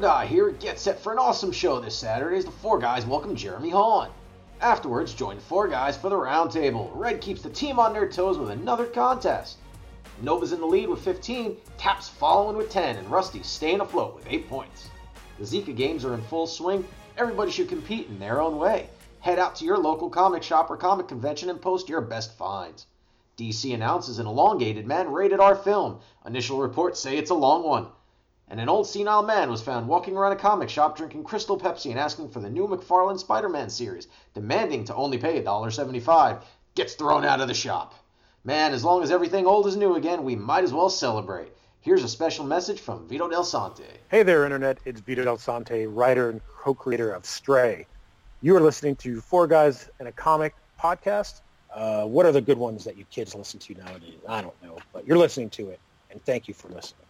Die here. At get set for an awesome show this Saturday as the four guys welcome Jeremy Hahn. Afterwards, join four guys for the roundtable. Red keeps the team on their toes with another contest. Nova's in the lead with 15, Tap's following with 10, and Rusty's staying afloat with 8 points. The Zika games are in full swing. Everybody should compete in their own way. Head out to your local comic shop or comic convention and post your best finds. DC announces an elongated man rated R film. Initial reports say it's a long one. And an old senile man was found walking around a comic shop drinking Crystal Pepsi and asking for the new McFarlane Spider Man series, demanding to only pay $1.75. Gets thrown out of the shop. Man, as long as everything old is new again, we might as well celebrate. Here's a special message from Vito Delsante. Hey there, Internet. It's Vito Delsante, writer and co-creator of Stray. You are listening to Four Guys and a Comic podcast. Uh, what are the good ones that you kids listen to nowadays? I don't know, but you're listening to it, and thank you for listening.